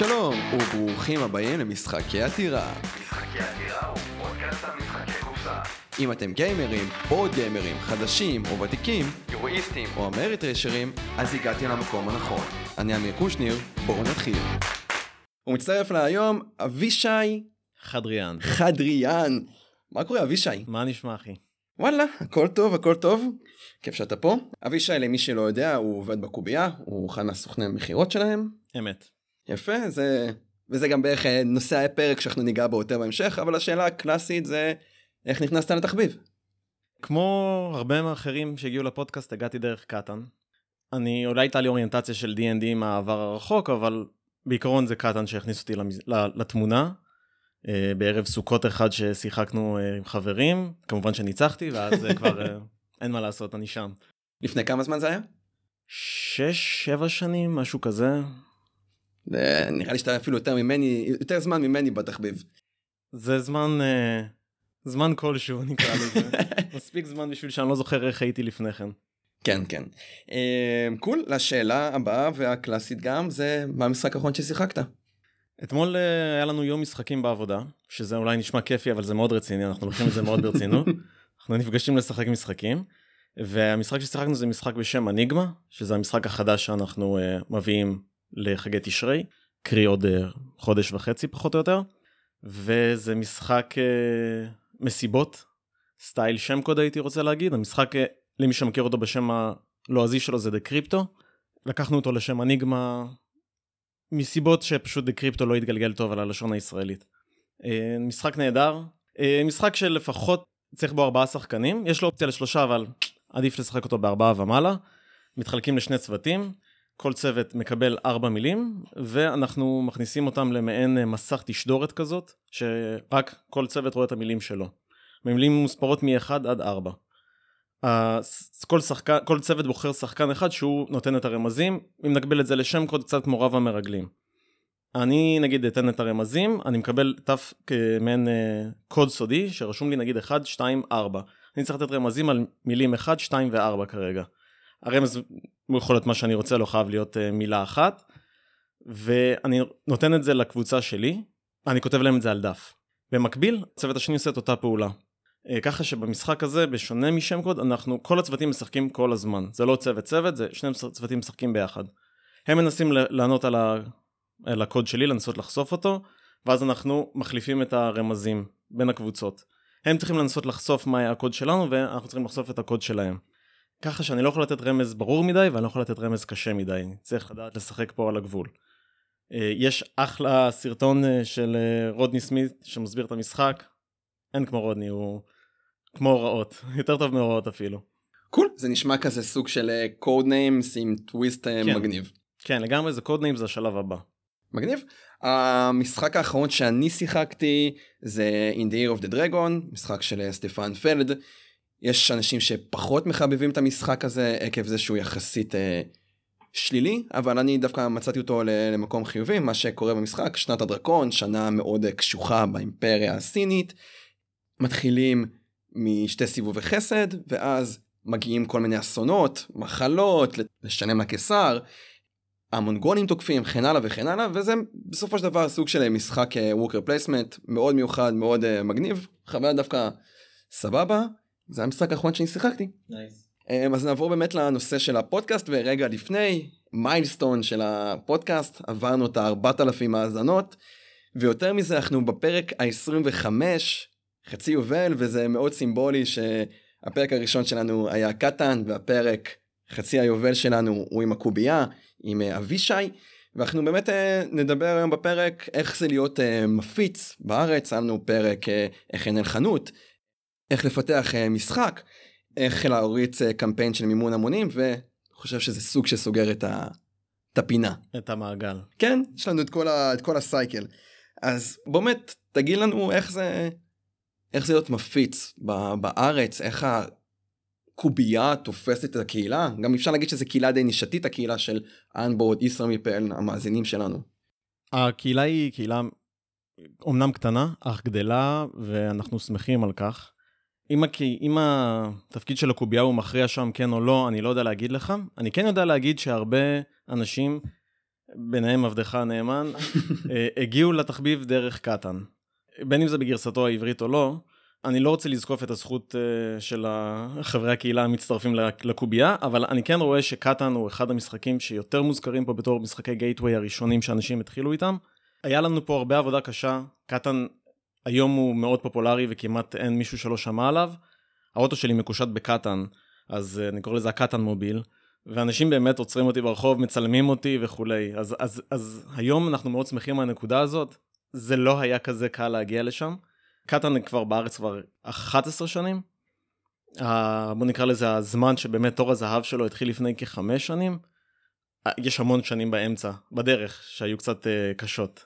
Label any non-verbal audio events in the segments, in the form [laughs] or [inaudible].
שלום, וברוכים הבאים למשחקי עתירה. משחקי הדירה הוא פודקאסט על משחקי קופסה. אם אתם גיימרים, בורד גיימרים, חדשים או ותיקים, יורואיסטים או אמריטרשרים, אז הגעתי למקום הנכון. אני אמיר קושניר, בואו נתחיל. הוא מצטרף להיום אבישי חדריאן. חדריאן. מה קורה אבישי? מה נשמע אחי? וואלה, הכל טוב, הכל טוב. כיף שאתה פה. אבישי, למי שלא יודע, הוא עובד בקובייה, הוא אחד מהסוכני המכירות שלהם. אמת. יפה, זה... וזה גם בערך אה, נושא הפרק שאנחנו ניגע בו יותר בהמשך, אבל השאלה הקלאסית זה איך נכנסת לתחביב. כמו הרבה מאחרים שהגיעו לפודקאסט הגעתי דרך קטן. אני אולי הייתה לי אוריינטציה של D&D מהעבר הרחוק אבל בעיקרון זה קטן שהכניס אותי למז... לתמונה. אה, בערב סוכות אחד ששיחקנו אה, עם חברים כמובן שניצחתי ואז כבר [laughs] אין מה לעשות אני שם. לפני כמה זמן זה היה? שש שבע שנים משהו כזה זה- נראה לי שאתה אפילו יותר ממני, יותר זמן ממני בתחביב. זה זמן אה, זמן כלשהו נקרא לזה [laughs] מספיק זמן בשביל שאני לא זוכר איך הייתי לפני כן. כן, כן. אה, קול, לשאלה הבאה והקלאסית גם, זה מה המשחק האחרון ששיחקת? אתמול אה, היה לנו יום משחקים בעבודה, שזה אולי נשמע כיפי אבל זה מאוד רציני, אנחנו לוקחים את זה מאוד ברצינות. [laughs] אנחנו נפגשים לשחק משחקים, והמשחק ששיחקנו זה משחק בשם אניגמה, שזה המשחק החדש שאנחנו uh, מביאים לחגי תשרי, קרי עוד uh, חודש וחצי פחות או יותר, וזה משחק uh, מסיבות, style שם קוד הייתי רוצה להגיד, המשחק, uh, למי שמכיר אותו בשם הלועזי שלו זה Decrypto, לקחנו אותו לשם אניגמה מסיבות שפשוט Decrypto לא התגלגל טוב על הלשון הישראלית. אה, משחק נהדר, אה, משחק שלפחות צריך בו ארבעה שחקנים, יש לו אופציה לשלושה אבל עדיף לשחק אותו בארבעה ומעלה. מתחלקים לשני צוותים, כל צוות מקבל ארבע מילים, ואנחנו מכניסים אותם למעין אה, מסך תשדורת כזאת, שרק כל צוות רואה את המילים שלו. מילים מוספרות מ-1 עד 4. כל, שחקן, כל צוות בוחר שחקן אחד שהוא נותן את הרמזים, אם נקבל את זה לשם קוד קצת כמו רב המרגלים. אני נגיד אתן את הרמזים, אני מקבל תף כמעין אה, קוד סודי שרשום לי נגיד 1, 2, 4. אני צריך לתת רמזים על מילים 1, 2 ו-4 כרגע. הרמז יכול להיות מה שאני רוצה, לא חייב להיות אה, מילה אחת. ואני נותן את זה לקבוצה שלי, אני כותב להם את זה על דף. במקביל, הצוות השני עושה את אותה פעולה. אה, ככה שבמשחק הזה, בשונה משם קוד, אנחנו, כל הצוותים משחקים כל הזמן. זה לא צוות צוות, זה שני צוותים משחקים ביחד. הם מנסים לענות על, ה, על הקוד שלי, לנסות לחשוף אותו, ואז אנחנו מחליפים את הרמזים בין הקבוצות. הם צריכים לנסות לחשוף מה היה הקוד שלנו, ואנחנו צריכים לחשוף את הקוד שלהם. ככה שאני לא יכול לתת רמז ברור מדי, ואני לא יכול לתת רמז קשה מדי. צריך לדעת לשחק פה על הגבול. אה, יש אחלה סרטון אה, של אה, רודני סמית שמסביר את המשחק. אין כמו רודני, הוא כמו הוראות, [laughs] יותר טוב מהוראות אפילו. cool, זה נשמע כזה סוג של Codenames עם טוויסט כן. מגניב. כן, לגמרי זה Codenames השלב הבא. מגניב. המשחק האחרון שאני שיחקתי זה In the Year of the Dragon, משחק של סטפן פלד. יש אנשים שפחות מחבבים את המשחק הזה עקב זה שהוא יחסית אה, שלילי, אבל אני דווקא מצאתי אותו למקום חיובי, מה שקורה במשחק, שנת הדרקון, שנה מאוד אה, קשוחה באימפריה הסינית. מתחילים משתי סיבובי חסד, ואז מגיעים כל מיני אסונות, מחלות, לשלם לקיסר, המונגולים תוקפים, כן הלאה וכן הלאה, וזה בסופו של דבר סוג של משחק worker placement, מאוד מיוחד, מאוד uh, מגניב, חוויה דווקא סבבה, זה המשחק האחרון שאני שיחקתי. Um, אז נעבור באמת לנושא של הפודקאסט, ורגע לפני, milestone של הפודקאסט, עברנו את ה-4,000 האזנות, ויותר מזה אנחנו בפרק ה-25, חצי יובל, וזה מאוד סימבולי שהפרק הראשון שלנו היה קטן, והפרק חצי היובל שלנו הוא עם הקובייה, עם אה, אבישי, ואנחנו באמת אה, נדבר היום בפרק איך זה להיות אה, מפיץ בארץ, היה לנו פרק איך לנהל חנות, איך לפתח אה, משחק, איך להוריץ אה, קמפיין של מימון המונים, וחושב שזה סוג שסוגר את, ה... את הפינה. את המעגל. כן, יש לנו את כל, ה... את כל הסייקל. אז באמת, תגיד לנו איך זה, איך זה להיות מפיץ ב... בארץ, איך הקובייה תופסת את הקהילה, גם אפשר להגיד שזו קהילה די נישתית, הקהילה של אנבורד, ישראמיפל, המאזינים שלנו. הקהילה היא קהילה אומנם קטנה, אך גדלה, ואנחנו שמחים על כך. אם, הקה... אם התפקיד של הקובייה הוא מכריע שם כן או לא, אני לא יודע להגיד לך. אני כן יודע להגיד שהרבה אנשים ביניהם עבדך הנאמן, [laughs] אה, הגיעו לתחביב דרך קטן. בין אם זה בגרסתו העברית או לא, אני לא רוצה לזקוף את הזכות אה, של חברי הקהילה המצטרפים לקובייה, אבל אני כן רואה שקטן הוא אחד המשחקים שיותר מוזכרים פה בתור משחקי גייטווי הראשונים שאנשים התחילו איתם. היה לנו פה הרבה עבודה קשה, קטן היום הוא מאוד פופולרי וכמעט אין מישהו שלא שמע עליו. האוטו שלי מקושט בקטן, אז אה, אני קורא לזה הקטן מוביל, ואנשים באמת עוצרים אותי ברחוב, מצלמים אותי וכולי. אז, אז, אז היום אנחנו מאוד שמחים מהנקודה הזאת, זה לא היה כזה קל להגיע לשם. קטן כבר בארץ כבר 11 שנים. בוא נקרא לזה הזמן שבאמת תור הזהב שלו התחיל לפני כחמש שנים. יש המון שנים באמצע, בדרך, שהיו קצת uh, קשות.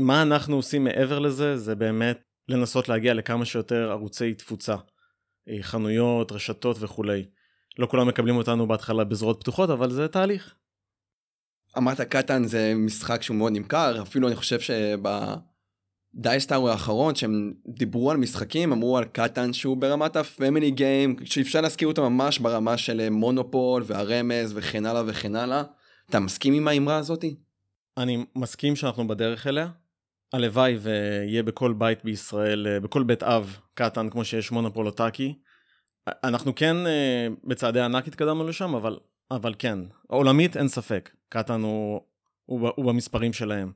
מה אנחנו עושים מעבר לזה, זה באמת לנסות להגיע לכמה שיותר ערוצי תפוצה. Uh, חנויות, רשתות וכולי. לא כולם מקבלים אותנו בהתחלה בזרועות פתוחות, אבל זה תהליך. אמרת קטן זה משחק שהוא מאוד נמכר, אפילו אני חושב שב... דייסטאר האחרון שהם דיברו על משחקים אמרו על קטן שהוא ברמת הפמילי גיים שאפשר להזכיר אותו ממש ברמה של מונופול והרמז וכן הלאה וכן הלאה. אתה מסכים עם האמרה הזאתי? אני מסכים שאנחנו בדרך אליה. הלוואי ויהיה בכל בית בישראל, בכל בית אב קטן כמו שיש מונופול טאקי. אנחנו כן אה, בצעדי ענק התקדמנו לשם אבל, אבל כן, עולמית אין ספק, קטן הוא, הוא, הוא במספרים שלהם.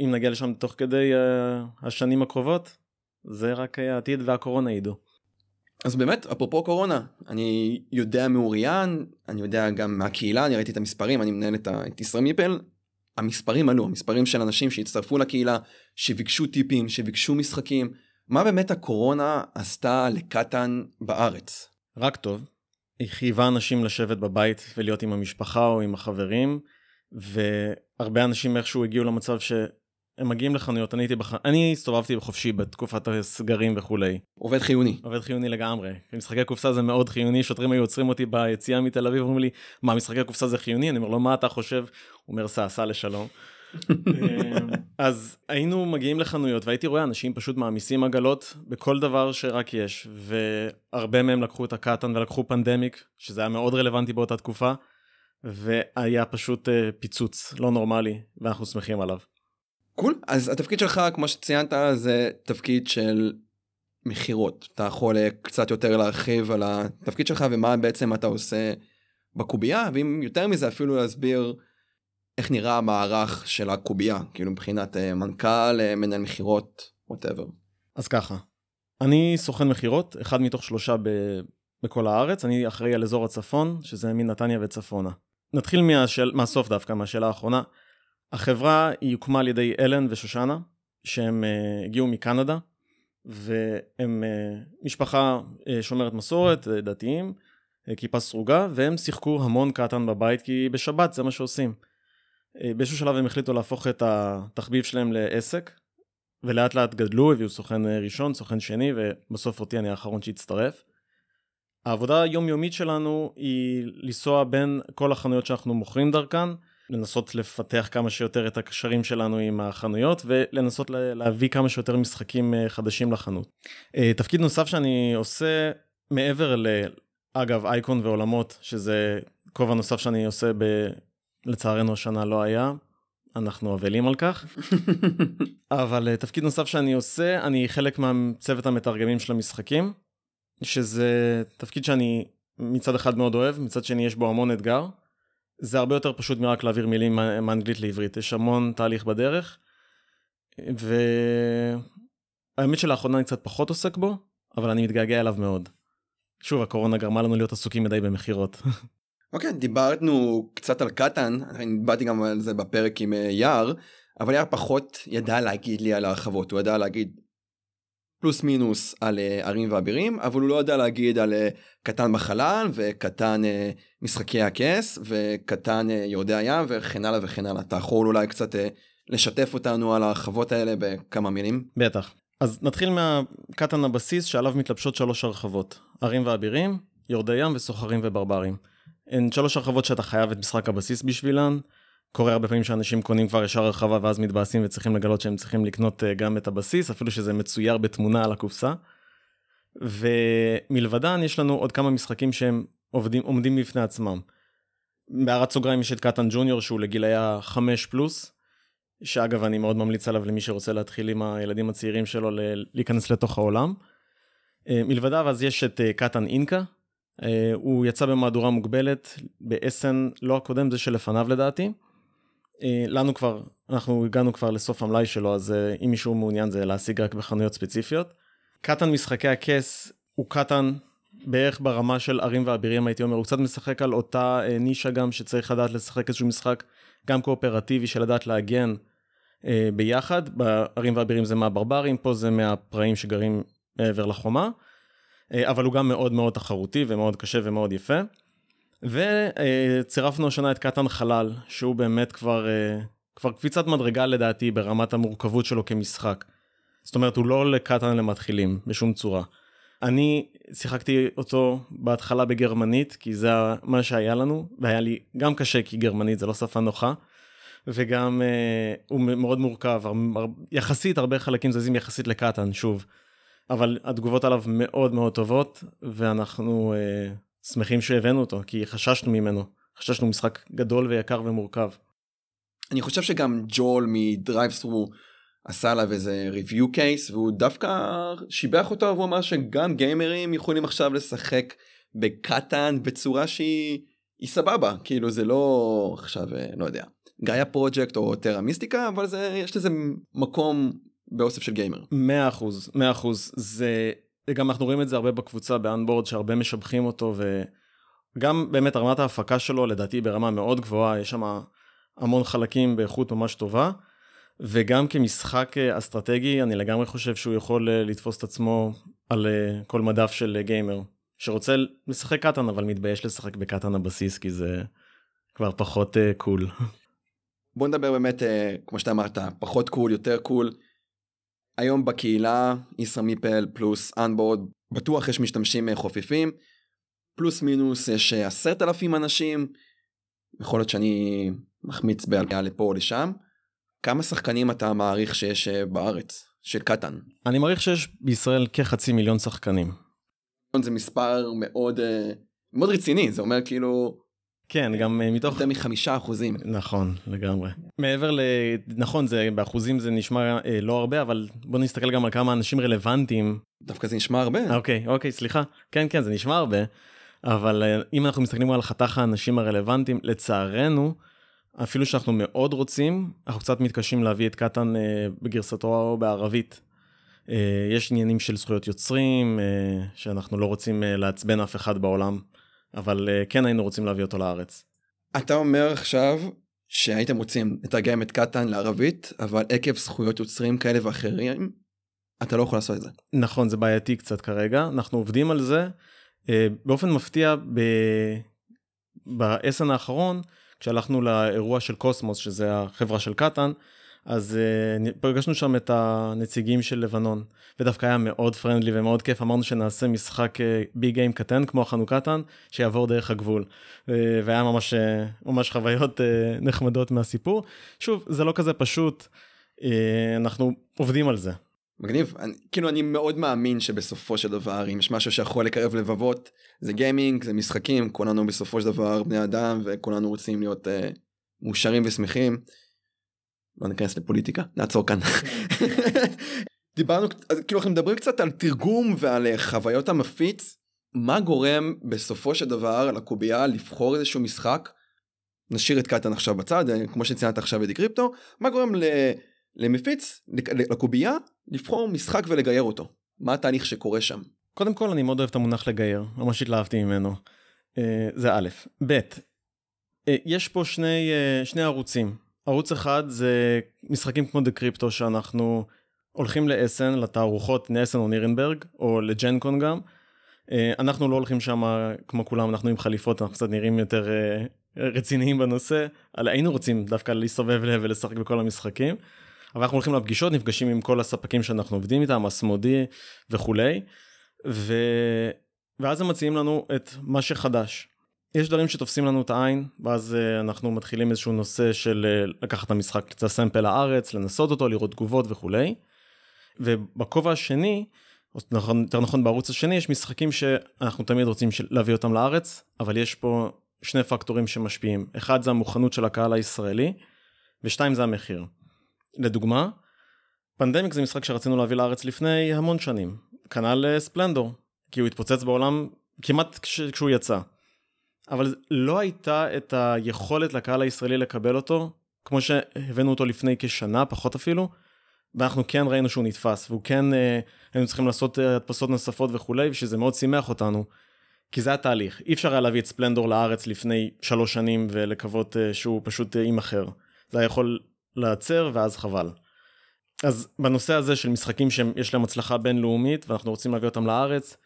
אם נגיע לשם תוך כדי uh, השנים הקרובות, זה רק העתיד והקורונה ידעו. אז באמת, אפרופו קורונה, אני יודע מאוריאן, אני יודע גם מהקהילה, אני ראיתי את המספרים, אני מנהל את, את ישראל מיפל, המספרים עלו, המספרים של אנשים שהצטרפו לקהילה, שביקשו טיפים, שביקשו משחקים. מה באמת הקורונה עשתה לקטן בארץ? רק טוב. היא חייבה אנשים לשבת בבית ולהיות עם המשפחה או עם החברים, והרבה אנשים איכשהו הגיעו למצב ש... הם מגיעים לחנויות, אני הייתי בח... אני הסתובבתי בחופשי בתקופת הסגרים וכולי. עובד חיוני. עובד חיוני לגמרי. משחקי קופסה זה מאוד חיוני, שוטרים היו עוצרים אותי ביציאה מתל אביב, אומרים לי, מה, משחקי קופסה זה חיוני? אני אומר לו, מה אתה חושב? הוא אומר, סע, סע לשלום. [laughs] אמ, אז היינו מגיעים לחנויות והייתי רואה אנשים פשוט מעמיסים עגלות בכל דבר שרק יש והרבה מהם לקחו את הקטן ולקחו פנדמיק שזה היה מאוד רלוונטי באותה תקופה והיה פשוט uh, פיצוץ לא נורמלי ואנחנו שמחים עליו. קול אז התפקיד שלך כמו שציינת זה תפקיד של מכירות אתה יכול אה, קצת יותר להרחיב על התפקיד שלך ומה בעצם אתה עושה בקובייה ואם יותר מזה אפילו להסביר איך נראה המערך של הקובייה כאילו מבחינת אה, מנכ"ל אה, מנהל מכירות ווטאבר. אז ככה אני סוכן מכירות אחד מתוך שלושה ב... בכל הארץ אני אחראי על אזור הצפון שזה מנתניה וצפונה. נתחיל מהשאל... מהסוף דווקא מהשאלה האחרונה. החברה היא הוקמה על ידי אלן ושושנה, שהם uh, הגיעו מקנדה, והם uh, משפחה uh, שומרת מסורת, uh, דתיים, uh, כיפה סרוגה, והם שיחקו המון קטן בבית, כי בשבת זה מה שעושים. Uh, באיזשהו שלב הם החליטו להפוך את התחביב שלהם לעסק, ולאט לאט גדלו, הביאו סוכן ראשון, סוכן שני, ובסוף אותי אני האחרון שהצטרף. העבודה היומיומית שלנו היא לנסוע בין כל החנויות שאנחנו מוכרים דרכן, לנסות לפתח כמה שיותר את הקשרים שלנו עם החנויות ולנסות להביא כמה שיותר משחקים אה, חדשים לחנות. אה, תפקיד נוסף שאני עושה מעבר ל... אגב אייקון ועולמות שזה כובע נוסף שאני עושה ב... לצערנו השנה לא היה, אנחנו אבלים על כך. [laughs] אבל אה, תפקיד נוסף שאני עושה, אני חלק מהצוות המתרגמים של המשחקים, שזה תפקיד שאני מצד אחד מאוד אוהב, מצד שני יש בו המון אתגר. זה הרבה יותר פשוט מרק להעביר מילים מאנגלית לעברית, יש המון תהליך בדרך. והאמת שלאחרונה אני קצת פחות עוסק בו, אבל אני מתגעגע אליו מאוד. שוב, הקורונה גרמה לנו להיות עסוקים מדי במכירות. אוקיי, okay, דיברנו קצת על קטן, אני באתי גם על זה בפרק עם uh, יער, אבל יער פחות ידע להגיד לי על ההרחבות, הוא ידע להגיד פלוס מינוס על uh, ערים ואבירים, אבל הוא לא יודע להגיד על uh, קטן בחלל וקטן uh, משחקי הכס וקטן יורדי הים וכן הלאה וכן הלאה. אתה יכול אולי קצת לשתף אותנו על ההרחבות האלה בכמה מילים? בטח. אז נתחיל מהקטן הבסיס שעליו מתלבשות שלוש הרחבות, ערים ואבירים, יורדי ים וסוחרים וברברים. הן שלוש הרחבות שאתה חייב את משחק הבסיס בשבילן. קורה הרבה פעמים שאנשים קונים כבר ישר הרחבה ואז מתבאסים וצריכים לגלות שהם צריכים לקנות אה, גם את הבסיס, אפילו שזה מצויר בתמונה על הקופסה. ומלבדן יש לנו עוד כמה משחקים שהם עובדים, עומדים בפני עצמם. בהערת סוגריים יש את קטן ג'וניור שהוא לגילאי החמש פלוס, שאגב אני מאוד ממליץ עליו למי שרוצה להתחיל עם הילדים הצעירים שלו להיכנס לתוך העולם. אה, מלבדיו אז יש את אה, קטן אינקה, הוא יצא במהדורה מוגבלת ב-SN לא הקודם זה שלפניו לדעתי. אה, לנו כבר, אנחנו הגענו כבר לסוף המלאי שלו אז אה, אם מישהו מעוניין זה להשיג רק בחנויות ספציפיות. קטן משחקי הכס הוא קטן בערך ברמה של ערים ואבירים הייתי אומר, הוא קצת משחק על אותה אה, נישה גם שצריך לדעת לשחק איזשהו משחק גם קואופרטיבי של לדעת להגן ביחד, בערים ואבירים זה מהברברים, פה זה מהפראים שגרים מעבר לחומה, אבל הוא גם מאוד מאוד תחרותי ומאוד קשה ומאוד יפה. וצירפנו השנה את קטן חלל, שהוא באמת כבר, אה, כבר קפיצת מדרגה לדעתי ברמת המורכבות שלו כמשחק. זאת אומרת, הוא לא לקטן למתחילים בשום צורה. אני שיחקתי אותו בהתחלה בגרמנית, כי זה מה שהיה לנו, והיה לי גם קשה כי גרמנית זה לא שפה נוחה, וגם אה, הוא מאוד מורכב, יחסית הרבה חלקים זזים יחסית לקטן, שוב. אבל התגובות עליו מאוד מאוד טובות, ואנחנו אה, שמחים שהבאנו אותו, כי חששנו ממנו. חששנו משחק גדול ויקר ומורכב. אני חושב שגם ג'ול מדרייבסטרו עשה עליו איזה review case והוא דווקא שיבח אותו והוא אמר שגם גיימרים יכולים עכשיו לשחק בקטן בצורה שהיא היא סבבה כאילו זה לא עכשיו אה, לא יודע גאיה פרויקט או טרה מיסטיקה אבל זה יש לזה מקום באוסף של גיימר. מאה אחוז, מאה אחוז. זה, גם אנחנו רואים את זה הרבה בקבוצה באנבורד שהרבה משבחים אותו וגם באמת רמת ההפקה שלו לדעתי ברמה מאוד גבוהה, יש שם המון חלקים באיכות ממש טובה. וגם כמשחק אה, אסטרטגי אני לגמרי חושב שהוא יכול אה, לתפוס את עצמו על אה, כל מדף של גיימר שרוצה לשחק קטאן אבל מתבייש לשחק בקטאן הבסיס כי זה כבר פחות קול. בוא נדבר באמת כמו שאתה אמרת פחות cool יותר cool. היום בקהילה ישראמיפל פלוס אנבורד בטוח יש משתמשים חופפים פלוס מינוס יש עשרת אלפים אנשים יכול להיות שאני מחמיץ בעלייה לפה או לשם. כמה שחקנים אתה מעריך שיש אה, בארץ של קטן? אני מעריך שיש בישראל כחצי מיליון שחקנים. זה מספר מאוד אה, מאוד רציני זה אומר כאילו כן גם אה, מתוך יותר מחמישה אחוזים נכון לגמרי מעבר ל... נכון זה באחוזים זה נשמע אה, לא הרבה אבל בוא נסתכל גם על כמה אנשים רלוונטיים. דווקא זה נשמע הרבה. אוקיי אוקיי סליחה כן כן זה נשמע הרבה אבל אה, אם אנחנו מסתכלים על חתך האנשים הרלוונטיים לצערנו. אפילו שאנחנו מאוד רוצים, אנחנו קצת מתקשים להביא את קטן אה, בגרסתו בערבית. אה, יש עניינים של זכויות יוצרים, אה, שאנחנו לא רוצים אה, לעצבן אף אחד בעולם, אבל אה, כן היינו רוצים להביא אותו לארץ. אתה אומר עכשיו שהייתם רוצים לתרגם את קטן לערבית, אבל עקב זכויות יוצרים כאלה ואחרים, אתה לא יכול לעשות את זה. נכון, זה בעייתי קצת כרגע, אנחנו עובדים על זה. אה, באופן מפתיע, ב... בעשן האחרון, כשהלכנו לאירוע של קוסמוס, שזה החברה של קטן, אז uh, פגשנו שם את הנציגים של לבנון, ודווקא היה מאוד פרנדלי ומאוד כיף, אמרנו שנעשה משחק ביג uh, גיים קטן כמו החנוכתן, שיעבור דרך הגבול. Uh, והיה ממש, uh, ממש חוויות uh, נחמדות מהסיפור. שוב, זה לא כזה פשוט, uh, אנחנו עובדים על זה. מגניב, אני, כאילו אני מאוד מאמין שבסופו של דבר אם יש משהו שיכול לקרב לבבות זה גיימינג זה משחקים כולנו בסופו של דבר בני אדם וכולנו רוצים להיות uh, מאושרים ושמחים. לא ניכנס לפוליטיקה נעצור כאן. [laughs] דיברנו אז כאילו אנחנו מדברים קצת על תרגום ועל uh, חוויות המפיץ מה גורם בסופו של דבר לקובייה לבחור איזשהו משחק. נשאיר את קטן עכשיו בצד כמו שציינת עכשיו את קריפטו מה גורם ל... למפיץ לקובייה לבחור משחק ולגייר אותו מה התהליך שקורה שם. קודם כל אני מאוד אוהב את המונח לגייר ממש התלהבתי ממנו. אה, זה א', ב', אה, יש פה שני, אה, שני ערוצים ערוץ אחד זה משחקים כמו דה קריפטו שאנחנו הולכים לאסן לתערוכות נאסן או נירנברג או לג'נקון גם. אנחנו לא הולכים שם כמו כולם אנחנו עם חליפות אנחנו קצת נראים יותר רציניים בנושא היינו רוצים דווקא להסתובב ולשחק בכל המשחקים. אבל אנחנו הולכים לפגישות, נפגשים עם כל הספקים שאנחנו עובדים איתם, אסמודי וכולי, ו... ואז הם מציעים לנו את מה שחדש. יש דברים שתופסים לנו את העין, ואז uh, אנחנו מתחילים איזשהו נושא של uh, לקחת את המשחק קצת סמפל לארץ, לנסות אותו, לראות תגובות וכולי. ובכובע השני, או נכון, יותר נכון בערוץ השני, יש משחקים שאנחנו תמיד רוצים להביא אותם לארץ, אבל יש פה שני פקטורים שמשפיעים. אחד זה המוכנות של הקהל הישראלי, ושתיים זה המחיר. לדוגמה, פנדמיק זה משחק שרצינו להביא לארץ לפני המון שנים. כנ"ל ספלנדור, כי הוא התפוצץ בעולם כמעט כש, כשהוא יצא. אבל לא הייתה את היכולת לקהל הישראלי לקבל אותו, כמו שהבאנו אותו לפני כשנה, פחות אפילו, ואנחנו כן ראינו שהוא נתפס, והוא כן, אה, היינו צריכים לעשות אה, הדפסות נוספות וכולי, ושזה מאוד שימח אותנו, כי זה התהליך. אי אפשר היה להביא את ספלנדור לארץ לפני שלוש שנים ולקוות אה, שהוא פשוט יימכר. זה היה יכול להיעצר, ואז חבל. אז בנושא הזה של משחקים שיש להם הצלחה בינלאומית, ואנחנו רוצים להביא אותם לארץ,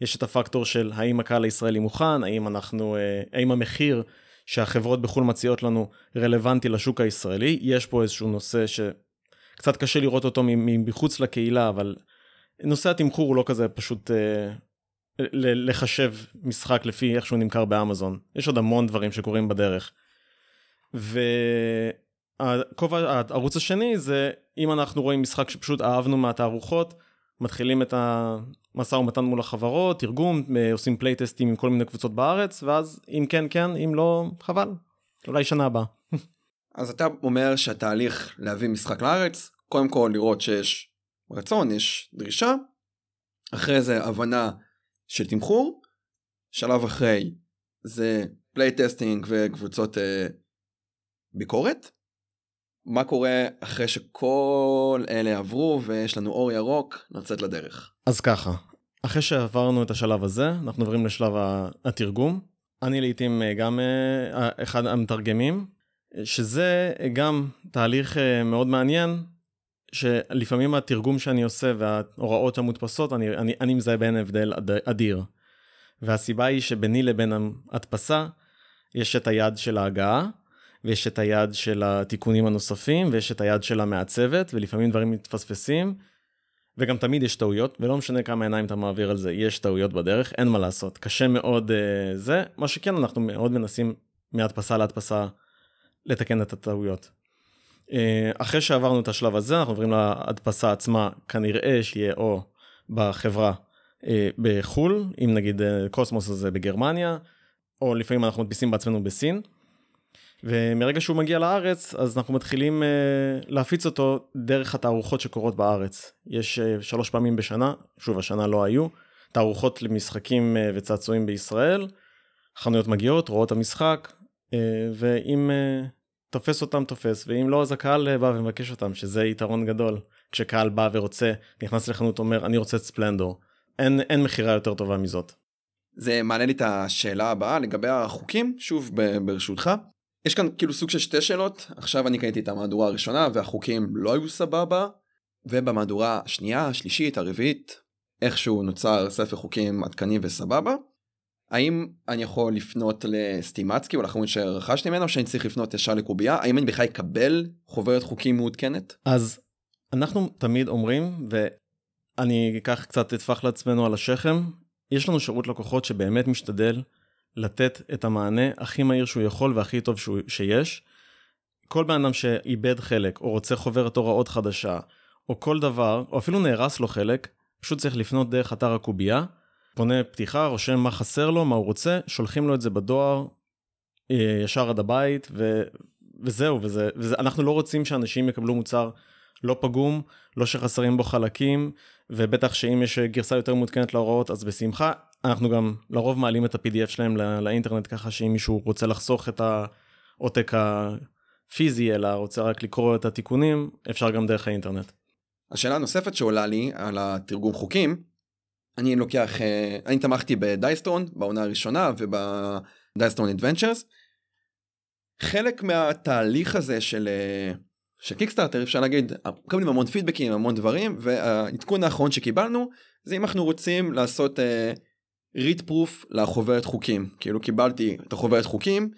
יש את הפקטור של האם הקהל הישראלי מוכן, האם אנחנו, האם המחיר שהחברות בחו"ל מציעות לנו רלוונטי לשוק הישראלי, יש פה איזשהו נושא ש... קצת קשה לראות אותו מחוץ לקהילה, אבל נושא התמחור הוא לא כזה פשוט אה, לחשב משחק לפי איך שהוא נמכר באמזון. יש עוד המון דברים שקורים בדרך. והכובע, הערוץ השני זה אם אנחנו רואים משחק שפשוט אהבנו מהתערוכות, מתחילים את המשא ומתן מול החברות, תרגום, אה, עושים פלייטסטים עם כל מיני קבוצות בארץ, ואז אם כן כן, אם לא, חבל. אולי שנה הבאה. [laughs] אז אתה אומר שהתהליך להביא משחק לארץ, קודם כל לראות שיש רצון, יש דרישה, אחרי זה הבנה של תמחור, שלב אחרי זה playtesting וקבוצות אה, ביקורת. מה קורה אחרי שכל אלה עברו ויש לנו אור ירוק לצאת לדרך? אז ככה, אחרי שעברנו את השלב הזה, אנחנו עוברים לשלב התרגום. אני לעיתים אה, גם אה, אחד המתרגמים, שזה גם תהליך אה, מאוד מעניין, שלפעמים התרגום שאני עושה וההוראות המודפסות, אני, אני, אני מזהה בין הבדל אדיר. והסיבה היא שביני לבין ההדפסה, יש את היד של ההגעה, ויש את היד של התיקונים הנוספים, ויש את היד של המעצבת, ולפעמים דברים מתפספסים, וגם תמיד יש טעויות, ולא משנה כמה עיניים אתה מעביר על זה, יש טעויות בדרך, אין מה לעשות, קשה מאוד uh, זה, מה שכן אנחנו מאוד מנסים מהדפסה להדפסה לתקן את הטעויות. אה, אחרי שעברנו את השלב הזה, אנחנו עוברים להדפסה עצמה, כנראה שיהיה או בחברה אה, בחו"ל, אם נגיד אה, קוסמוס הזה בגרמניה, או לפעמים אנחנו מדפיסים בעצמנו בסין. ומרגע שהוא מגיע לארץ, אז אנחנו מתחילים להפיץ אותו דרך התערוכות שקורות בארץ. יש שלוש פעמים בשנה, שוב השנה לא היו, תערוכות למשחקים וצעצועים בישראל, חנויות מגיעות, רואות המשחק, אה, ואם אה, תופס אותם תופס ואם לא אז הקהל אה, בא ומבקש אותם שזה יתרון גדול כשקהל בא ורוצה נכנס לחנות אומר אני רוצה את ספלנדור אין אין מכירה יותר טובה מזאת. זה מעלה לי את השאלה הבאה לגבי החוקים שוב ברשותך יש כאן כאילו סוג של שתי שאלות. עכשיו אני קניתי את המהדורה הראשונה והחוקים לא היו סבבה. ובמהדורה השנייה השלישית הרביעית איכשהו נוצר ספר חוקים עדכני וסבבה. האם אני יכול לפנות לסטימצקי או לחמוד שרכשתי ממנו או שאני צריך לפנות ישר לקובייה? האם אני בכלל אקבל חוברת חוקים מעודכנת? אז אנחנו תמיד אומרים ואני אקח קצת אטפח לעצמנו על השכם יש לנו שירות לקוחות שבאמת משתדל לתת את המענה הכי מהיר שהוא יכול והכי טוב שהוא, שיש. כל בן אדם שאיבד חלק או רוצה חוברת הוראות חדשה או כל דבר או אפילו נהרס לו חלק פשוט צריך לפנות דרך אתר הקובייה. פונה פתיחה, רושם מה חסר לו, מה הוא רוצה, שולחים לו את זה בדואר אה, ישר עד הבית, ו... וזהו, וזה, וזה, אנחנו לא רוצים שאנשים יקבלו מוצר לא פגום, לא שחסרים בו חלקים, ובטח שאם יש גרסה יותר מעודכנת להוראות אז בשמחה. אנחנו גם לרוב מעלים את ה-PDF שלהם לא, לאינטרנט ככה שאם מישהו רוצה לחסוך את העותק הפיזי אלא רוצה רק לקרוא את התיקונים, אפשר גם דרך האינטרנט. השאלה הנוספת שעולה לי על התרגום חוקים אני לוקח, אה, אני תמכתי ב Dice Throne בעונה הראשונה וב Dice Throne Adventures. חלק מהתהליך הזה של, אה, של Kickstarter אפשר להגיד, מקבלים המון פידבקים, המון דברים, והעדכון האחרון שקיבלנו זה אם אנחנו רוצים לעשות read proof לחוברת חוקים. כאילו קיבלתי את החוברת חוקים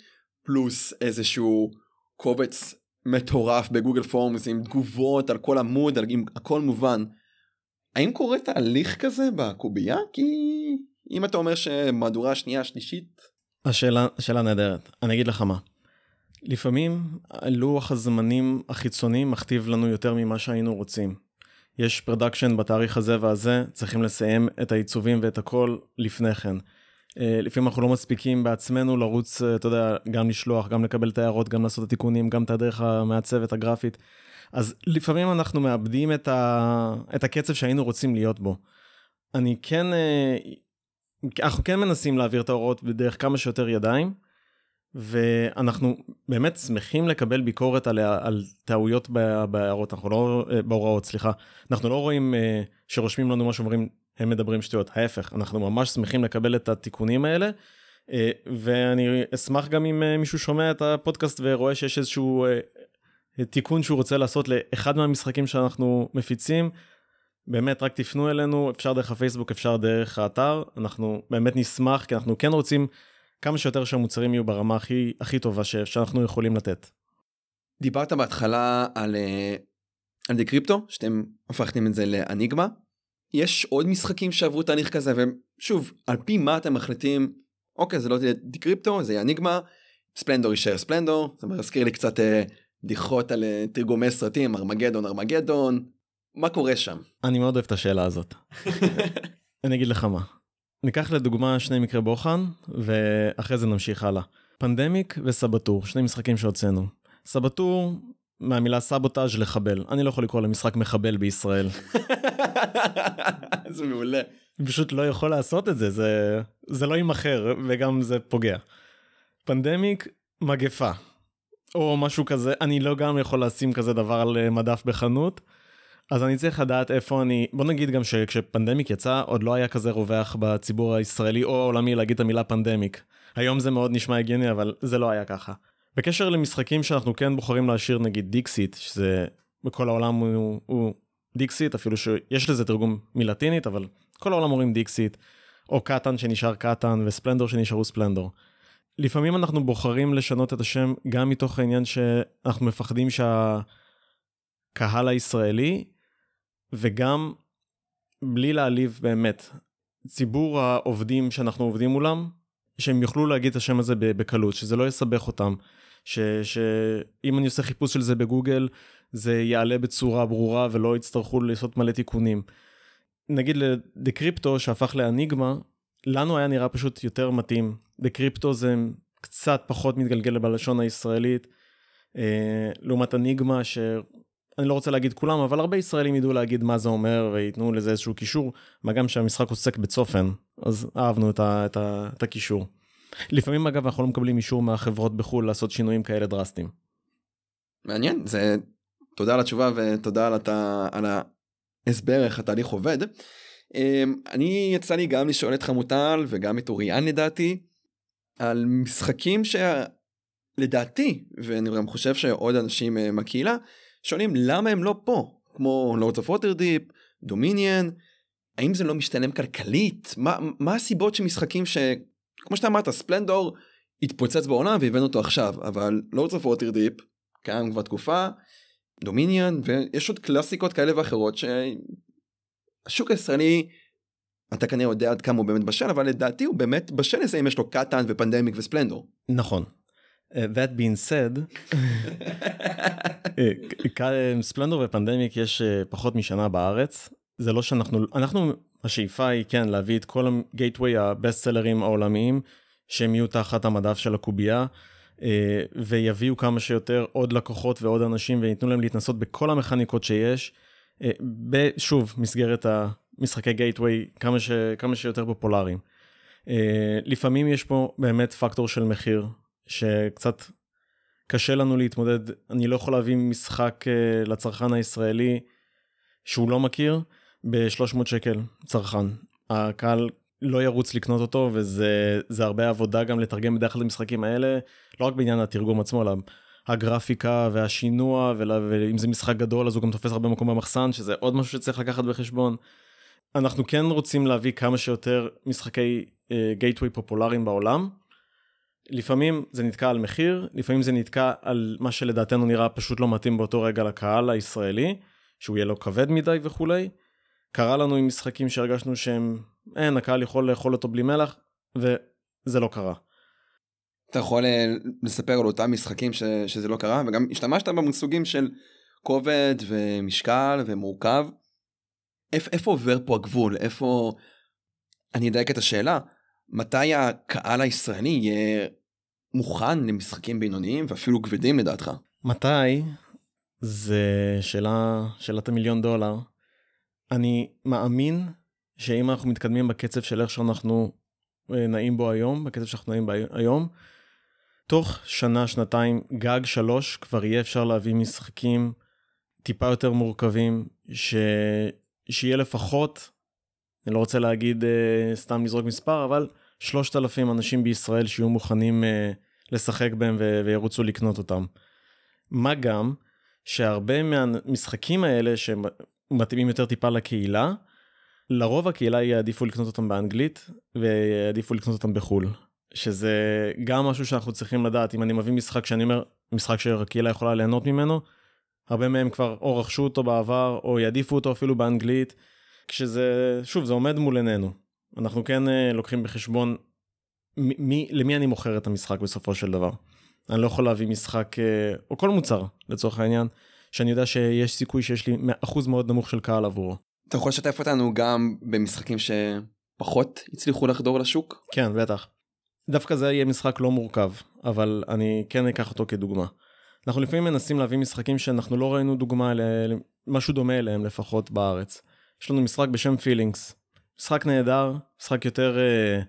פלוס איזשהו קובץ מטורף ב Google Forms עם תגובות על כל עמוד, על, עם הכל מובן. האם קורה תהליך כזה בקובייה? כי אם אתה אומר שמהדורה שנייה שלישית. השאלה שאלה נהדרת אני אגיד לך מה. לפעמים לוח הזמנים החיצוני מכתיב לנו יותר ממה שהיינו רוצים. יש production בתאריך הזה והזה צריכים לסיים את העיצובים ואת הכל לפני כן. אה, לפעמים אנחנו לא מספיקים בעצמנו לרוץ, אה, אתה יודע, גם לשלוח, גם לקבל את ההערות, גם לעשות את התיקונים, גם את הדרך המעצבת הגרפית. אז לפעמים אנחנו מאבדים את, ה... את הקצב שהיינו רוצים להיות בו. אני כן, אה, אנחנו כן מנסים להעביר את ההוראות בדרך כמה שיותר ידיים, ואנחנו באמת שמחים לקבל ביקורת על, על טעויות בהערות, אנחנו לא, בהוראות, סליחה. אנחנו לא רואים שרושמים לנו משהו, אומרים, הם מדברים שטויות, ההפך, אנחנו ממש שמחים לקבל את התיקונים האלה. אה, ואני אשמח גם אם אה, מישהו שומע את הפודקאסט ורואה שיש איזשהו אה, תיקון שהוא רוצה לעשות לאחד מהמשחקים שאנחנו מפיצים. באמת רק תפנו אלינו אפשר דרך הפייסבוק אפשר דרך האתר אנחנו באמת נשמח כי אנחנו כן רוצים כמה שיותר שהמוצרים יהיו ברמה הכי הכי טובה שאנחנו יכולים לתת. דיברת בהתחלה על על Decrypto שאתם הפכתם את זה לאניגמה יש עוד משחקים שעברו תהליך כזה ושוב על פי מה אתם מחליטים אוקיי זה לא תהיה Decrypto זה יהיה אניגמה Splendor יישאר Splendor זה מזכיר לי קצת אה, בדיחות על אה, תרגומי סרטים ארמגדון ארמגדון מה קורה שם. אני מאוד אוהב את השאלה הזאת. [laughs] אני אגיד לך מה. ניקח לדוגמה שני מקרי בוחן ואחרי זה נמשיך הלאה. Pandemic ו Saboteur שני משחקים שהוצאנו. סבתור מהמילה סבוטאז' לחבל. אני לא יכול לקרוא למשחק מחבל בישראל. [laughs] זה מעולה. אני פשוט לא יכול לעשות את זה, זה, זה לא יימכר וגם זה פוגע. פנדמיק, מגפה. או משהו כזה, אני לא גם יכול לשים כזה דבר על אה, מדף בחנות. אז אני צריך לדעת איפה אני, בוא נגיד גם שכשפנדמיק יצא, עוד לא היה כזה רווח בציבור הישראלי או העולמי להגיד את המילה פנדמיק. היום זה מאוד נשמע הגיוני, אבל זה לא היה ככה. בקשר למשחקים שאנחנו כן בוחרים להשאיר נגיד Dixit שזה בכל העולם הוא, הוא Dixit אפילו שיש לזה תרגום מלטינית אבל כל העולם אומרים Dixit או קטאן שנשאר קטאן ו Splendor שנשארו Splendor. לפעמים אנחנו בוחרים לשנות את השם גם מתוך העניין שאנחנו מפחדים שהקהל הישראלי וגם בלי להעליב באמת ציבור העובדים שאנחנו עובדים מולם שהם יוכלו להגיד את השם הזה בקלות שזה לא יסבך אותם שאם אני עושה חיפוש של זה בגוגל זה יעלה בצורה ברורה ולא יצטרכו לעשות מלא תיקונים. נגיד לדקריפטו שהפך לאניגמה לנו היה נראה פשוט יותר מתאים דקריפטו זה קצת פחות מתגלגל בלשון הישראלית אה, לעומת אניגמה שאני לא רוצה להגיד כולם אבל הרבה ישראלים ידעו להגיד מה זה אומר וייתנו לזה איזשהו קישור מה גם שהמשחק עוסק בצופן אז אהבנו את, ה, את, ה, את הקישור. לפעמים אגב אנחנו לא מקבלים אישור מהחברות בחו"ל לעשות שינויים כאלה דרסטיים. מעניין זה תודה על התשובה ותודה על, הת... על ההסבר איך התהליך עובד. אמ, אני יצא לי גם לשאול את חמוטל וגם את אוריאן לדעתי על משחקים שלדעתי ואני גם חושב שעוד אנשים אה, מהקהילה שואלים למה הם לא פה כמו Lords of Waterdeep Dominion האם זה לא משתלם כלכלית מה מה הסיבות שמשחקים ש... כמו שאתה אמרת Splendor התפוצץ בעולם והבאנו אותו עכשיו אבל Lords of Waterdeep קיים כבר תקופה Dominion ויש עוד קלאסיקות כאלה ואחרות שהשוק הישראלי אתה כנראה יודע עד כמה הוא באמת בשל אבל לדעתי הוא באמת בשל לזה אם יש לו קטאן ו Pandemic ו Splendor. נכון. Uh, that being said, [laughs] ספלנדור ופנדמיק יש uh, פחות משנה בארץ זה לא שאנחנו אנחנו השאיפה היא כן להביא את כל הגייטווי הבסט סלרים העולמיים שהם יהיו תחת המדף של הקובייה ויביאו כמה שיותר עוד לקוחות ועוד אנשים וייתנו להם להתנסות בכל המכניקות שיש. שוב מסגרת המשחקי גייטווי כמה, כמה שיותר פופולריים. לפעמים יש פה באמת פקטור של מחיר שקצת קשה לנו להתמודד אני לא יכול להביא משחק לצרכן הישראלי שהוא לא מכיר ב-300 שקל צרכן. הקהל לא ירוץ לקנות אותו וזה הרבה עבודה גם לתרגם בדרך כלל המשחקים האלה לא רק בעניין התרגום עצמו אלא הגרפיקה והשינוע ואם זה משחק גדול אז הוא גם תופס הרבה מקום במחסן שזה עוד משהו שצריך לקחת בחשבון. אנחנו כן רוצים להביא כמה שיותר משחקי גייטווי uh, פופולריים בעולם. לפעמים זה נתקע על מחיר לפעמים זה נתקע על מה שלדעתנו נראה פשוט לא מתאים באותו רגע לקהל הישראלי שהוא יהיה לו כבד מדי וכולי. קרה לנו עם משחקים שהרגשנו שהם אין הקהל יכול לאכול אותו בלי מלח וזה לא קרה. אתה יכול אה, לספר על אותם משחקים ש, שזה לא קרה וגם השתמשת במושגים של כובד ומשקל ומורכב. איפ, איפה עובר פה הגבול איפה אני אדייק את השאלה מתי הקהל הישראלי יהיה מוכן למשחקים בינוניים ואפילו כבדים לדעתך? מתי? זה שאלה, שאלת המיליון דולר. אני מאמין שאם אנחנו מתקדמים בקצב של איך שאנחנו אה, נעים בו היום, בקצב שאנחנו נעים בו היום, תוך שנה, שנתיים, גג שלוש, כבר יהיה אפשר להביא משחקים טיפה יותר מורכבים, ש... שיהיה לפחות, אני לא רוצה להגיד uh, סתם לזרוק מספר, אבל שלושת אלפים אנשים בישראל שיהיו מוכנים uh, לשחק בהם. וירוצו לקנות אותם. מה גם שהרבה מהמשחקים האלה שמתאימים יותר טיפה לקהילה, לרוב הקהילה יעדיפו לקנות אותם באנגלית ויעדיפו לקנות אותם בחו"ל. שזה גם משהו שאנחנו צריכים לדעת אם אני מביא משחק שאני אומר משחק שהקהילה יכולה ליהנות ממנו הרבה מהם כבר או רכשו אותו בעבר או יעדיפו אותו אפילו באנגלית כשזה שוב זה עומד מול עינינו אנחנו כן uh, לוקחים בחשבון מי למי אני מוכר את המשחק בסופו של דבר. אני לא יכול להביא משחק uh, או כל מוצר לצורך העניין שאני יודע שיש סיכוי שיש לי אחוז מאוד נמוך של קהל עבורו. אתה יכול לשתף אותנו גם במשחקים שפחות הצליחו לחדור לשוק? כן בטח. דווקא זה יהיה משחק לא מורכב, אבל אני כן אקח אותו כדוגמה. אנחנו לפעמים מנסים להביא משחקים שאנחנו לא ראינו דוגמה, משהו דומה אליהם לפחות בארץ. יש לנו משחק בשם פילינגס. משחק נהדר, משחק יותר uh,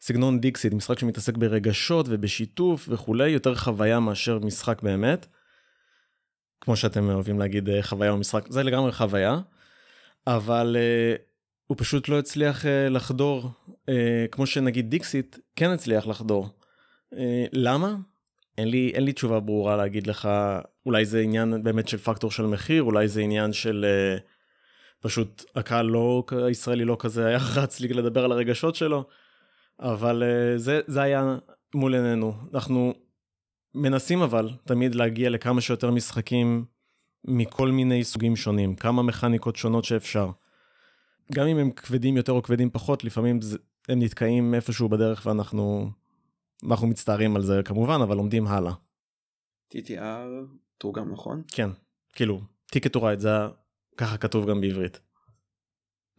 סגנון דיקסיט, משחק שמתעסק ברגשות ובשיתוף וכולי, יותר חוויה מאשר משחק באמת. כמו שאתם אוהבים להגיד uh, חוויה או משחק, זה לגמרי חוויה. אבל uh, הוא פשוט לא הצליח לחדור, כמו שנגיד דיקסיט כן הצליח לחדור. למה? אין לי, אין לי תשובה ברורה להגיד לך, אולי זה עניין באמת של פקטור של מחיר, אולי זה עניין של uh, פשוט הקהל לא, הישראלי לא כזה היה [laughs] רץ לי לדבר על הרגשות שלו, אבל uh, זה, זה היה מול עינינו. אנחנו מנסים אבל תמיד להגיע לכמה שיותר משחקים מכל מיני סוגים שונים, כמה מכניקות שונות שאפשר. גם אם הם כבדים יותר או כבדים פחות, לפעמים זה, הם נתקעים איפשהו בדרך ואנחנו אנחנו מצטערים על זה כמובן, אבל לומדים הלאה. TTR תורגם נכון? כן, כאילו, Ticket to זה ככה כתוב גם בעברית.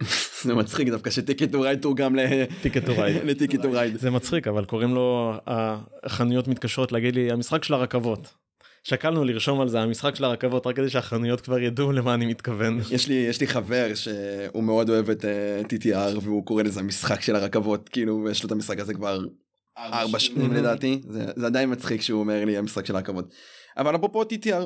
[laughs] זה מצחיק דווקא ש Ticket to Ride תורגם. ל Ticket to Ride. זה מצחיק אבל קוראים לו החנויות מתקשרות להגיד לי המשחק של הרכבות. שקלנו לרשום על זה המשחק של הרכבות רק כדי שהחנויות כבר ידעו למה אני מתכוון. יש לי יש לי חבר שהוא מאוד אוהב את uh, אה, TTR והוא קורא לזה המשחק של הרכבות כאילו יש לו את המשחק הזה כבר ארבע שנים לדעתי זה, זה עדיין מצחיק שהוא אומר לי המשחק של הרכבות. אבל אפרופו TTR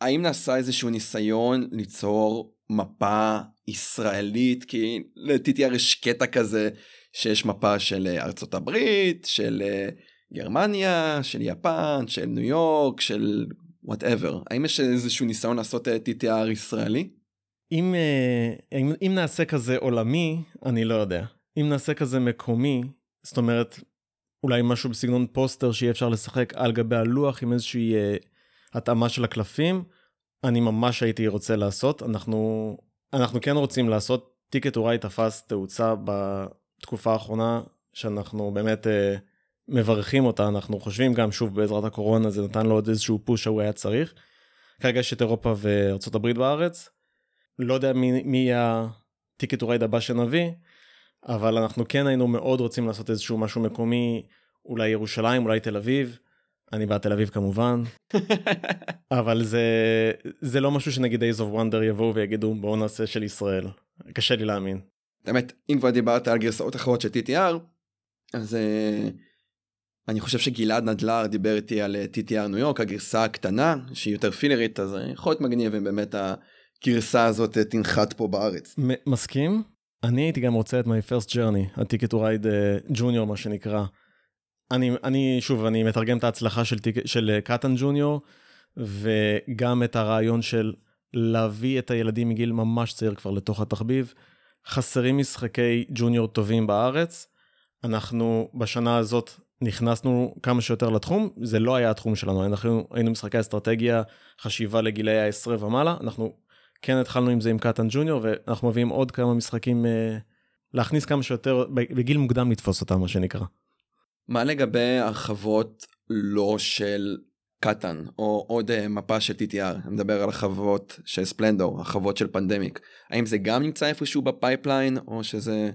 האם נעשה איזשהו ניסיון ליצור מפה ישראלית? כי ל-TTR יש קטע כזה שיש מפה של אה, ארצות הברית של אה, גרמניה של יפן של ניו יורק של whatever האם יש איזשהו ניסיון לעשות אה, TTR ישראלי? אם, אם, אם נעשה כזה עולמי אני לא יודע. אם נעשה כזה מקומי זאת אומרת אולי משהו בסגנון פוסטר שיהיה אפשר לשחק על גבי הלוח עם איזושהי התאמה של הקלפים. אני ממש הייתי רוצה לעשות אנחנו אנחנו כן רוצים לעשות Ticket אולי תפס תאוצה בתקופה האחרונה שאנחנו באמת uh, מברכים אותה אנחנו חושבים גם שוב בעזרת הקורונה זה נתן לו עוד איזשהו פוש שהוא היה צריך. כרגע יש את אירופה וארצות הברית בארץ. לא יודע מי, מי יהיה הטיקט אולי הבא שנביא אבל אנחנו כן היינו מאוד רוצים לעשות איזשהו משהו מקומי, אולי ירושלים, אולי תל אביב. אני בעד תל אביב כמובן, [laughs] אבל זה, זה לא משהו שנגיד Days of Wonder יבואו ויגידו בואו נעשה של ישראל. קשה לי להאמין. באמת, אם כבר דיברת על גרסאות אחרות של TTR, אז uh, אני חושב שגלעד נדלר דיבר איתי על אה, TTR ניו יורק, הגרסה הקטנה, שהיא יותר פילרית, אז יכול להיות מגניב אם באמת הגרסה הזאת תנחת פה בארץ. מסכים? אני הייתי גם רוצה את my first journey, ה-ticket to ride uh, junior מה שנקרא. אני, אני שוב, אני מתרגם את ההצלחה של, של uh, קטן ג'וניור, וגם את הרעיון של להביא את הילדים מגיל ממש צעיר כבר לתוך התחביב. חסרים משחקי ג'וניור טובים בארץ. אנחנו בשנה הזאת נכנסנו כמה שיותר לתחום, זה לא היה התחום שלנו, אנחנו היינו משחקי אסטרטגיה, חשיבה לגילאי ה-10 ומעלה, אנחנו כן התחלנו עם זה עם קטן ג'וניור ואנחנו מביאים עוד כמה משחקים אה, להכניס כמה שיותר בגיל מוקדם לתפוס אותם מה שנקרא. מה לגבי הרחבות לא של קטאן או עוד אה, מפה של TTR אני מדבר על הרחבות של Splendor הרחבות של Pandemic האם זה גם נמצא איפשהו ב pipeline או שזה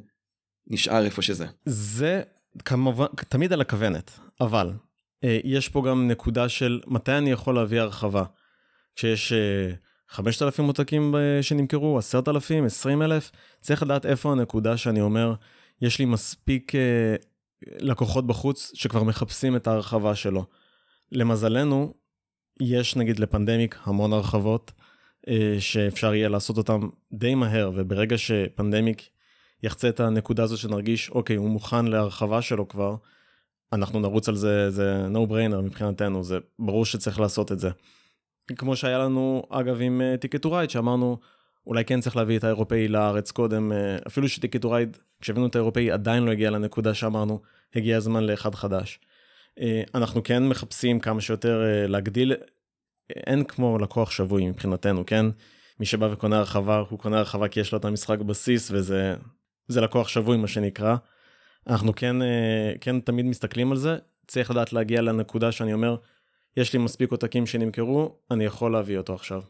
נשאר איפה שזה? זה כמובן, תמיד על הכוונת, אבל אה, יש פה גם נקודה של מתי אני יכול להביא הרחבה. כשיש אה, 5,000 עותקים אה, שנמכרו, 10,000, 20,000, צריך לדעת איפה הנקודה שאני אומר, יש לי מספיק אה, לקוחות בחוץ שכבר מחפשים את ההרחבה שלו. למזלנו, יש נגיד ל Pandemic המון הרחבות אה, שאפשר יהיה לעשות אותם די מהר, וברגע ש Pandemic יחצה את הנקודה הזו שנרגיש, אוקיי, הוא מוכן להרחבה שלו כבר, אנחנו נרוץ על זה, זה no brainer מבחינתנו, זה ברור שצריך לעשות את זה. כמו שהיה לנו, אגב, עם Ticket to שאמרנו, אולי כן צריך להביא את האירופאי לארץ קודם, אה, אפילו ש Ticket to Ride, כשהבאנו את האירופאי, עדיין לא הגיע לנקודה שאמרנו, הגיע הזמן לאחד חדש. אה, אנחנו כן מחפשים כמה שיותר אה, להגדיל, אין כמו לקוח שבוי מבחינתנו, כן? מי שבא וקונה הרחבה, הוא קונה הרחבה כי יש לו את המשחק בסיס, וזה זה לקוח שבוי מה שנקרא. אנחנו כן, כן תמיד מסתכלים על זה, צריך לדעת להגיע לנקודה שאני אומר, יש לי מספיק עותקים שנמכרו, אני יכול להביא אותו עכשיו.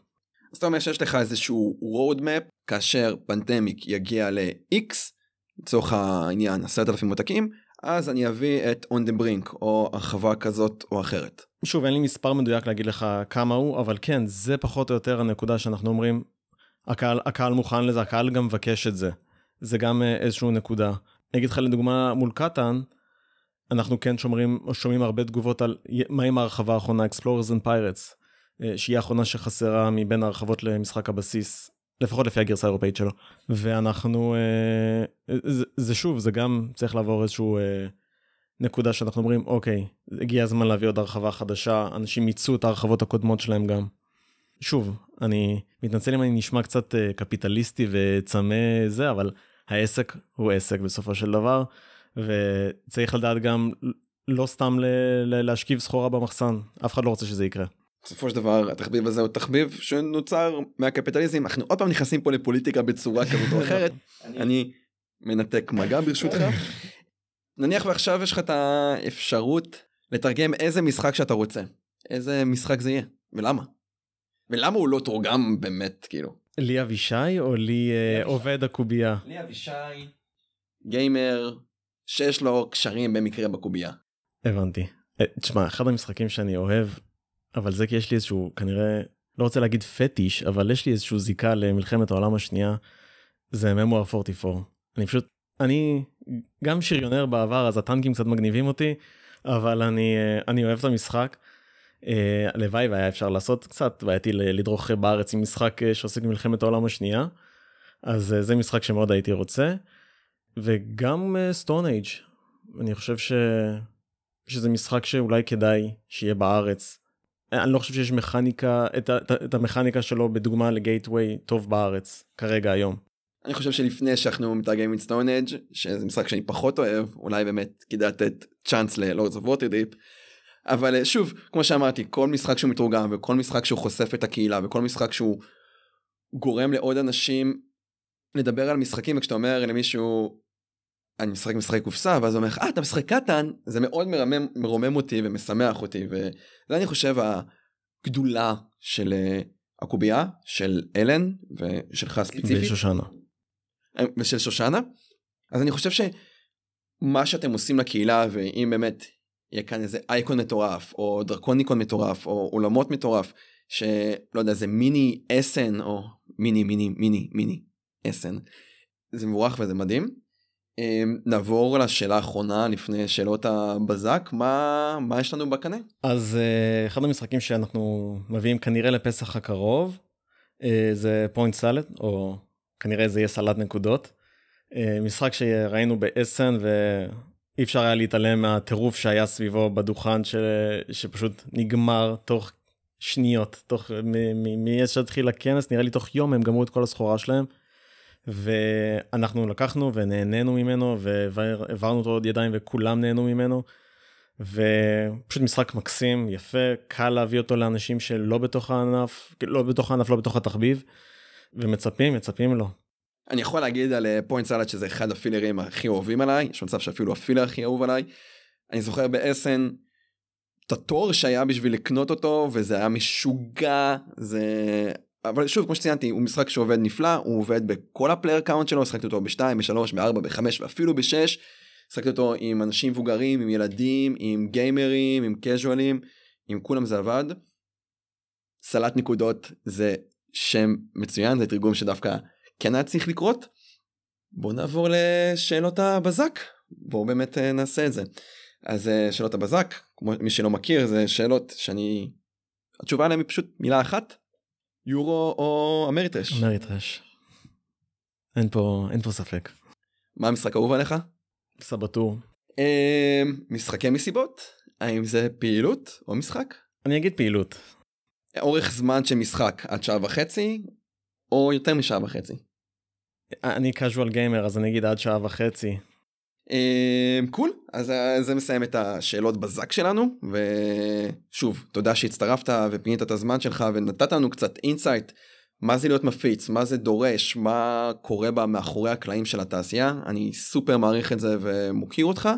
אז אתה אומר שיש לך איזשהו road map כאשר פנדמיק יגיע ל-X, לצורך העניין 10,000 עותקים, אז אני אביא את on the brink או הרחבה כזאת או אחרת. שוב, אין לי מספר מדויק להגיד לך כמה הוא, אבל כן, זה פחות או יותר הנקודה שאנחנו אומרים, הקהל, הקהל מוכן לזה, הקהל גם מבקש את זה. זה גם אה, איזשהו נקודה. אני אגיד לך לדוגמה מול קטן, אנחנו כן שומרים, שומעים הרבה תגובות על מה עם ההרחבה האחרונה, Explorers and Pirates, אה, שהיא האחרונה שחסרה מבין ההרחבות למשחק הבסיס, לפחות לפי הגרסה האירופאית שלו. ואנחנו, אה, זה, זה שוב, זה גם צריך לעבור איזשהו אה, נקודה שאנחנו אומרים, אוקיי, הגיע הזמן להביא עוד הרחבה חדשה, אנשים מיצו את ההרחבות הקודמות שלהם גם. שוב, אני מתנצל אם אני נשמע קצת קפיטליסטי וצמא זה, אבל העסק הוא עסק בסופו של דבר. וצריך לדעת גם לא סתם להשכיב סחורה במחסן, אף אחד לא רוצה שזה יקרה. בסופו של דבר התחביב הזה הוא תחביב שנוצר מהקפיטליזם. אנחנו עוד פעם נכנסים פה לפוליטיקה בצורה כזאת או אחרת. אני מנתק מגע ברשותך. נניח ועכשיו יש לך את האפשרות לתרגם איזה משחק שאתה רוצה איזה משחק זה יהיה ולמה? ולמה הוא לא תורגם באמת כאילו? לי אבישי או לי אה, עובד הקובייה? לי אבישי. גיימר שיש לו קשרים במקרה בקובייה. הבנתי. אה, תשמע, אחד המשחקים שאני אוהב, אבל זה כי יש לי איזשהו, כנראה, לא רוצה להגיד פטיש, אבל יש לי איזשהו זיקה למלחמת העולם השנייה, זה ממואר 44. אני פשוט, אני גם שריונר בעבר, אז הטנקים קצת מגניבים אותי, אבל אני, אה, אני אוהב את המשחק. אה, הלוואי והיה אפשר לעשות קצת בעייתי לדרוך בארץ עם משחק שעוסק במלחמת העולם השנייה. אז זה משחק שמאוד הייתי רוצה. וגם Stone Age אני חושב ש... שזה משחק שאולי כדאי שיהיה בארץ. אני לא חושב שיש מכניקה, את, את, את המכניקה שלו בדוגמה ל gateway טוב בארץ, כרגע היום. אני חושב שלפני שאנחנו מתרגמים את Stone Age שזה משחק שאני פחות אוהב, אולי באמת כדאי לתת צ'אנס ל Lords of Waterdeep. אבל אה, שוב, כמו שאמרתי, כל משחק שהוא מתורגם וכל משחק שהוא חושף את הקהילה וכל משחק שהוא גורם לעוד אנשים לדבר על משחקים וכשאתה אומר למישהו אני משחק משחק קופסה ואז אומר אה אתה משחק קטן זה מאוד מרמם, מרומם אותי ומשמח אותי וזה אני חושב הגדולה של uh, הקובייה של אלן ושלך ספציפית. ושושנה. אה, ושל שושנה. אז אני חושב שמה שאתם עושים לקהילה ואם באמת יהיה כאן איזה אייקון מטורף או דרקוניקון מטורף או עולמות מטורף שלא יודע זה מיני אסן או מיני מיני מיני מיני אסן זה מבורך וזה מדהים. אמ, נעבור לשאלה האחרונה לפני שאלות הבזק. מה מה יש לנו בקנה? אז uh, אחד המשחקים שאנחנו מביאים כנראה לפסח הקרוב uh, זה פוינט סלט או כנראה זה יהיה סלט נקודות. uh, משחק שראינו באסן ואי אפשר היה להתעלם מהטירוף שהיה סביבו בדוכן ש... שפשוט נגמר תוך שניות תוך מאיזה שהתחיל הכנס נראה לי תוך יום הם גמרו את כל הסחורה שלהם. ואנחנו לקחנו ונהנינו ממנו והעברנו אותו עוד ידיים וכולם נהנו ממנו. ופשוט משחק מקסים, יפה, קל להביא אותו לאנשים שלא בתוך הענף, לא בתוך הענף, לא בתוך התחביב, ומצפים, מצפים לו. אני יכול להגיד על פוינט סלאט שזה אחד הפילרים הכי אוהבים עליי, יש מצב שאפילו הפילר הכי אהוב עליי. אני זוכר באסן את התור שהיה בשביל לקנות אותו וזה היה משוגע, זה אבל שוב כמו שציינתי הוא משחק שעובד נפלא הוא עובד בכל ה player count שלו שחקתי אותו ב-2 ב-3 ב-4 ב-5 ואפילו ב-6 שחקתי אותו עם אנשים מבוגרים, עם ילדים, עם גיימרים, עם קז'ואלים, עם כולם זה עבד. סלט נקודות זה שם מצוין, זה תרגום שדווקא כן היה צריך לקרות. בואו נעבור לשאלות הבזק, בואו באמת אה, נעשה את זה. אז אה, שאלות הבזק, כמו מי שלא מכיר, זה שאלות שאני... התשובה עליהן היא פשוט מילה אחת, יורו או אמריטרש. אמריטרש. אין פה, אין פה ספק. מה המשחק האהוב עליך? סבתור. אה, משחקי מסיבות? האם זה פעילות או משחק? אני אגיד פעילות. אורך זמן של משחק עד שעה וחצי או יותר משעה וחצי. אני casual gamer אז אני אגיד עד שעה וחצי. cool אז אה, זה מסיים את השאלות בזק שלנו ושוב תודה שהצטרפת ופינית את הזמן שלך ונתת לנו קצת insight מה זה להיות מפיץ מה זה דורש מה קורה בה מאחורי הקלעים של התעשייה אני סופר מעריך את זה ומוקיר אותך.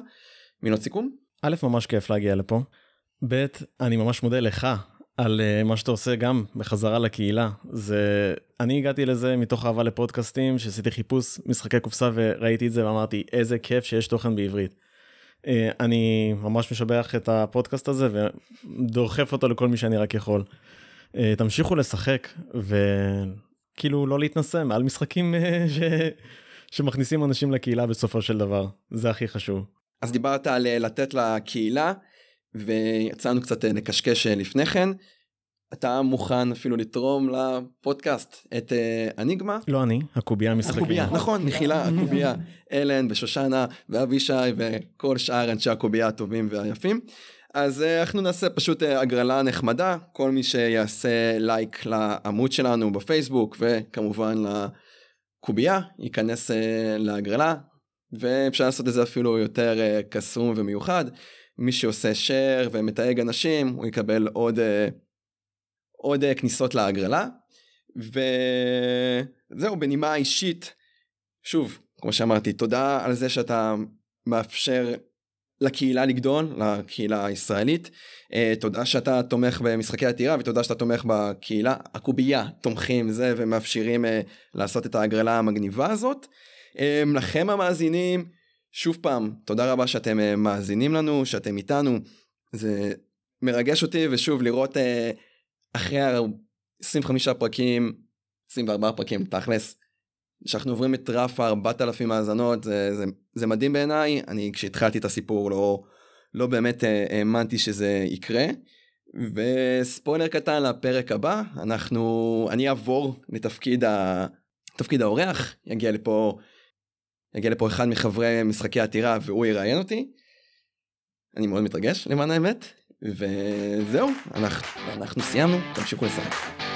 מילות סיכום? א', ממש כיף להגיע לפה. ב', אני ממש מודה לך על uh, מה שאתה עושה גם בחזרה לקהילה. זה... אני הגעתי לזה מתוך אהבה לפודקאסטים, שעשיתי חיפוש משחקי קופסה וראיתי את זה ואמרתי איזה כיף שיש תוכן בעברית. Uh, אני ממש משבח את הפודקאסט הזה ודוחף אותו לכל מי שאני רק יכול. Uh, תמשיכו לשחק וכאילו לא להתנסה על משחקים ש... שמכניסים אנשים לקהילה בסופו של דבר. זה הכי חשוב. אז דיברת על אה, לתת לקהילה ויצאנו קצת אה, לקשקש אה, לפני כן. אתה מוכן אפילו לתרום לפודקאסט את אניגמה? לא אני, הקובייה המשחקים. הקובייה, נכון, מחילה, [laughs] הקובייה. [laughs] אלן ושושנה ואבישי וכל שאר אנשי הקובייה הטובים והיפים. אז אנחנו נעשה פשוט הגרלה נחמדה, כל מי שיעשה לייק לעמוד שלנו בפייסבוק וכמובן לקובייה ייכנס להגרלה, ואפשר לעשות את זה אפילו יותר קסום ומיוחד. מי שעושה share ומתייג אנשים הוא יקבל עוד, uh, עוד uh, כניסות להגרלה. וזהו בנימה אישית שוב כמו שאמרתי תודה על זה שאתה מאפשר לקהילה לגדול לקהילה הישראלית uh, תודה שאתה תומך במשחקי עתירה ותודה שאתה תומך בקהילה הקובייה תומכים זה ומאפשרים לעשות את ההגרלה המגניבה הזאת. לכם המאזינים, שוב פעם, תודה רבה שאתם אה, מאזינים לנו, שאתם איתנו. זה מרגש אותי, ושוב, לראות אה, אחרי 25 פרקים, 24 פרקים, תכלס, שאנחנו עוברים את רף ה-4,000 האזנות, זה, זה, זה מדהים בעיניי. אני, כשהתחלתי את הסיפור, לא, לא באמת אה, האמנתי שזה יקרה. וספוילר קטן לפרק הבא, אנחנו, אני אעבור לתפקיד ה... תפקיד האורח, יגיע לפה יגיע לפה אחד מחברי משחקי העתירה והוא יראיין אותי. אני מאוד מתרגש למען האמת וזהו אנחנו, אנחנו סיימנו תמשיכו לשחק.